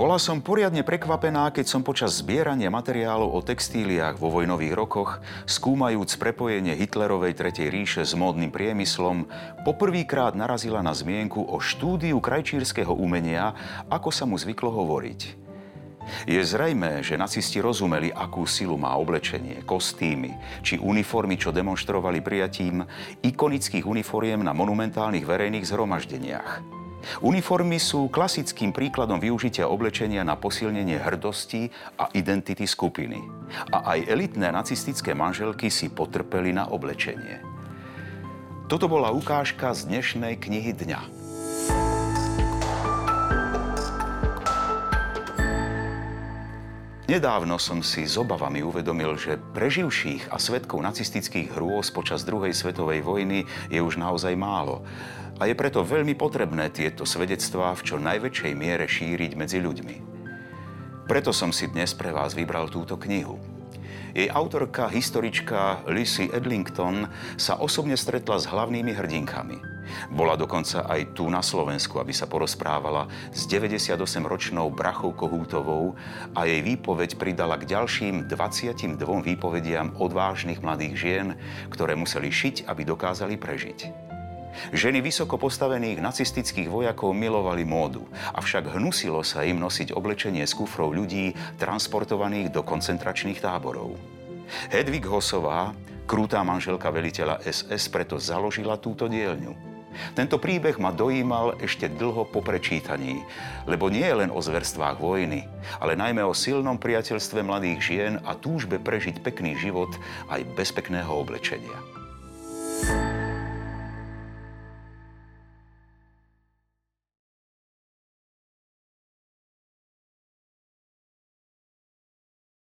Bola som poriadne prekvapená, keď som počas zbierania materiálov o textíliách vo vojnových rokoch, skúmajúc prepojenie Hitlerovej Tretej ríše s módnym priemyslom, poprvýkrát narazila na zmienku o štúdiu krajčírskeho umenia, ako sa mu zvyklo hovoriť. Je zrejmé, že nacisti rozumeli, akú silu má oblečenie, kostýmy či uniformy, čo demonstrovali prijatím ikonických uniformiem na monumentálnych verejných zhromaždeniach. Uniformy sú klasickým príkladom využitia oblečenia na posilnenie hrdosti a identity skupiny. A aj elitné nacistické manželky si potrpeli na oblečenie. Toto bola ukážka z dnešnej knihy dňa. Nedávno som si s obavami uvedomil, že preživších a svetkov nacistických hrôz počas druhej svetovej vojny je už naozaj málo. A je preto veľmi potrebné tieto svedectvá v čo najväčšej miere šíriť medzi ľuďmi. Preto som si dnes pre vás vybral túto knihu. Jej autorka, historička Lizzie Edlington sa osobne stretla s hlavnými hrdinkami. Bola dokonca aj tu na Slovensku, aby sa porozprávala s 98-ročnou Brachou Kohútovou a jej výpoveď pridala k ďalším 22 výpovediam odvážnych mladých žien, ktoré museli šiť, aby dokázali prežiť. Ženy vysoko postavených nacistických vojakov milovali módu, avšak hnusilo sa im nosiť oblečenie z kufrov ľudí transportovaných do koncentračných táborov. Hedvig Hosová, krútá manželka veliteľa SS, preto založila túto dielňu. Tento príbeh ma dojímal ešte dlho po prečítaní, lebo nie je len o zverstvách vojny, ale najmä o silnom priateľstve mladých žien a túžbe prežiť pekný život aj bez pekného oblečenia.